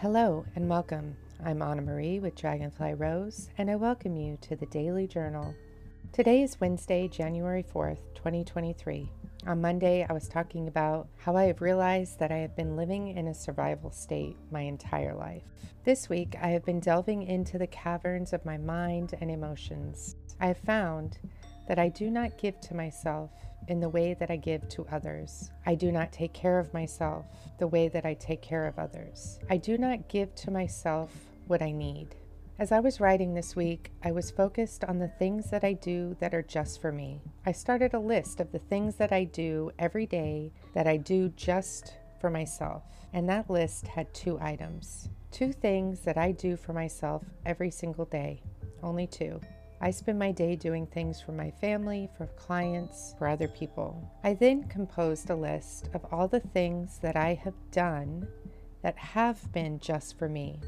Hello and welcome. I'm Anna Marie with Dragonfly Rose, and I welcome you to the Daily Journal. Today is Wednesday, January 4th, 2023. On Monday, I was talking about how I have realized that I have been living in a survival state my entire life. This week, I have been delving into the caverns of my mind and emotions. I have found that I do not give to myself in the way that I give to others. I do not take care of myself the way that I take care of others. I do not give to myself what I need. As I was writing this week, I was focused on the things that I do that are just for me. I started a list of the things that I do every day that I do just for myself, and that list had two items. Two things that I do for myself every single day. Only two. I spend my day doing things for my family, for clients, for other people. I then composed a list of all the things that I have done that have been just for me.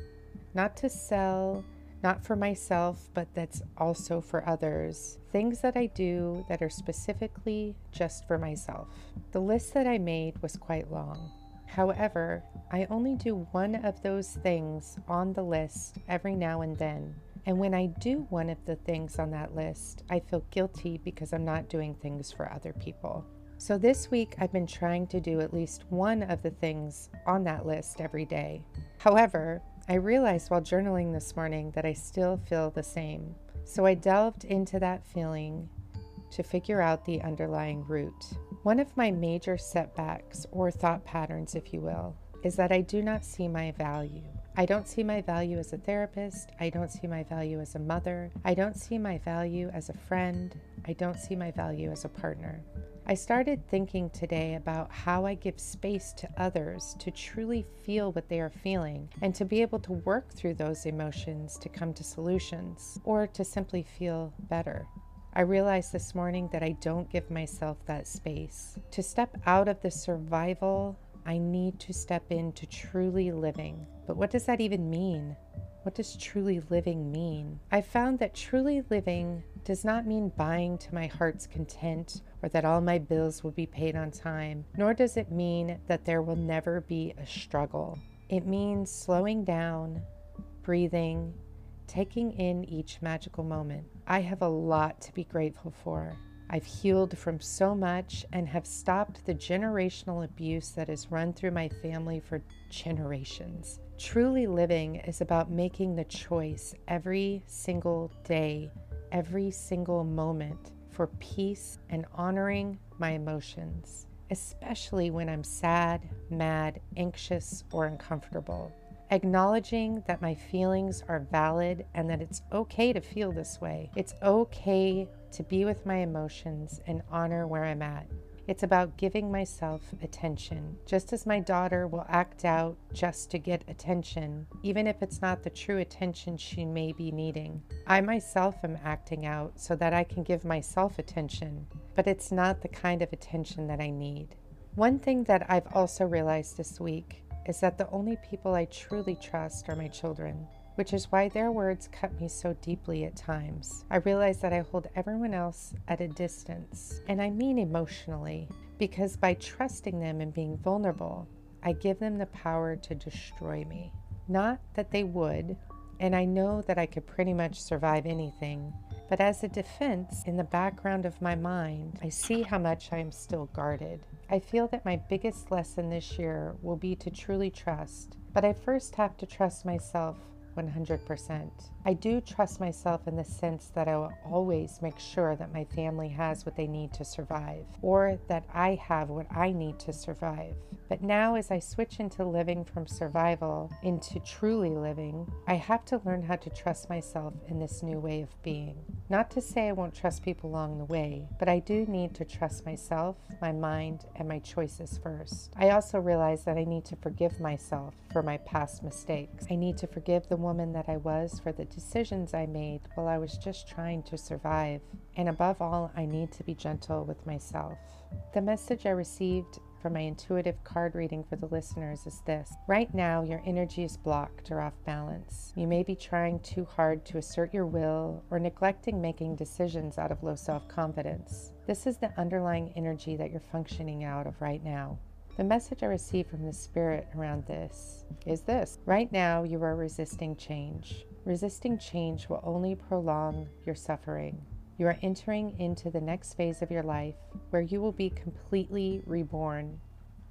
Not to sell, not for myself, but that's also for others. Things that I do that are specifically just for myself. The list that I made was quite long. However, I only do one of those things on the list every now and then and when I do one of the things on that list, I feel guilty because I'm not doing things for other people. So this week, I've been trying to do at least one of the things on that list every day. However, I realized while journaling this morning that I still feel the same. So I delved into that feeling to figure out the underlying root. One of my major setbacks, or thought patterns, if you will, is that I do not see my value. I don't see my value as a therapist. I don't see my value as a mother. I don't see my value as a friend. I don't see my value as a partner. I started thinking today about how I give space to others to truly feel what they are feeling and to be able to work through those emotions to come to solutions or to simply feel better. I realized this morning that I don't give myself that space. To step out of the survival I need to step into truly living. But what does that even mean? What does truly living mean? I found that truly living does not mean buying to my heart's content or that all my bills will be paid on time, nor does it mean that there will never be a struggle. It means slowing down, breathing, taking in each magical moment. I have a lot to be grateful for. I've healed from so much and have stopped the generational abuse that has run through my family for generations. Truly living is about making the choice every single day, every single moment for peace and honoring my emotions, especially when I'm sad, mad, anxious, or uncomfortable. Acknowledging that my feelings are valid and that it's okay to feel this way. It's okay to be with my emotions and honor where I'm at. It's about giving myself attention. Just as my daughter will act out just to get attention, even if it's not the true attention she may be needing. I myself am acting out so that I can give myself attention, but it's not the kind of attention that I need. One thing that I've also realized this week is that the only people I truly trust are my children which is why their words cut me so deeply at times. I realize that I hold everyone else at a distance, and I mean emotionally, because by trusting them and being vulnerable, I give them the power to destroy me. Not that they would, and I know that I could pretty much survive anything, but as a defense, in the background of my mind, I see how much I am still guarded. I feel that my biggest lesson this year will be to truly trust, but I first have to trust myself 100%. I do trust myself in the sense that I will always make sure that my family has what they need to survive, or that I have what I need to survive. But now, as I switch into living from survival into truly living, I have to learn how to trust myself in this new way of being. Not to say I won't trust people along the way, but I do need to trust myself, my mind, and my choices first. I also realize that I need to forgive myself for my past mistakes. I need to forgive the woman that I was for the decisions I made while I was just trying to survive. And above all, I need to be gentle with myself. The message I received from my intuitive card reading for the listeners is this Right now, your energy is blocked or off balance. You may be trying too hard to assert your will or neglecting making decisions out of low self confidence. This is the underlying energy that you're functioning out of right now. The message I received from the Spirit around this is this Right now, you are resisting change. Resisting change will only prolong your suffering. You are entering into the next phase of your life where you will be completely reborn.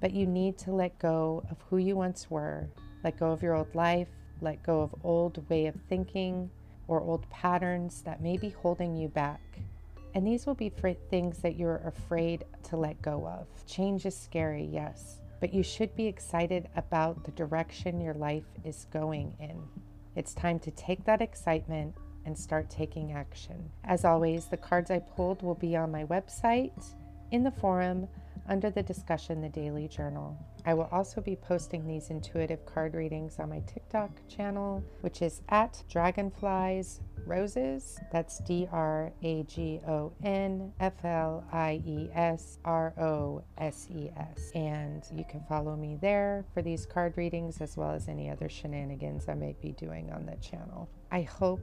But you need to let go of who you once were, let go of your old life, let go of old way of thinking or old patterns that may be holding you back. And these will be things that you're afraid to let go of. Change is scary, yes, but you should be excited about the direction your life is going in. It's time to take that excitement and start taking action. As always, the cards I pulled will be on my website, in the forum, under the discussion, The Daily Journal. I will also be posting these intuitive card readings on my TikTok channel, which is at Dragonflies Roses. That's D R A G O N F L I E S R O S E S. And you can follow me there for these card readings as well as any other shenanigans I might be doing on the channel. I hope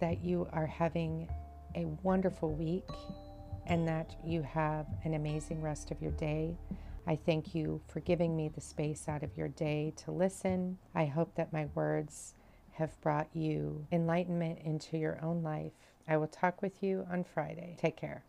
that you are having a wonderful week and that you have an amazing rest of your day. I thank you for giving me the space out of your day to listen. I hope that my words have brought you enlightenment into your own life. I will talk with you on Friday. Take care.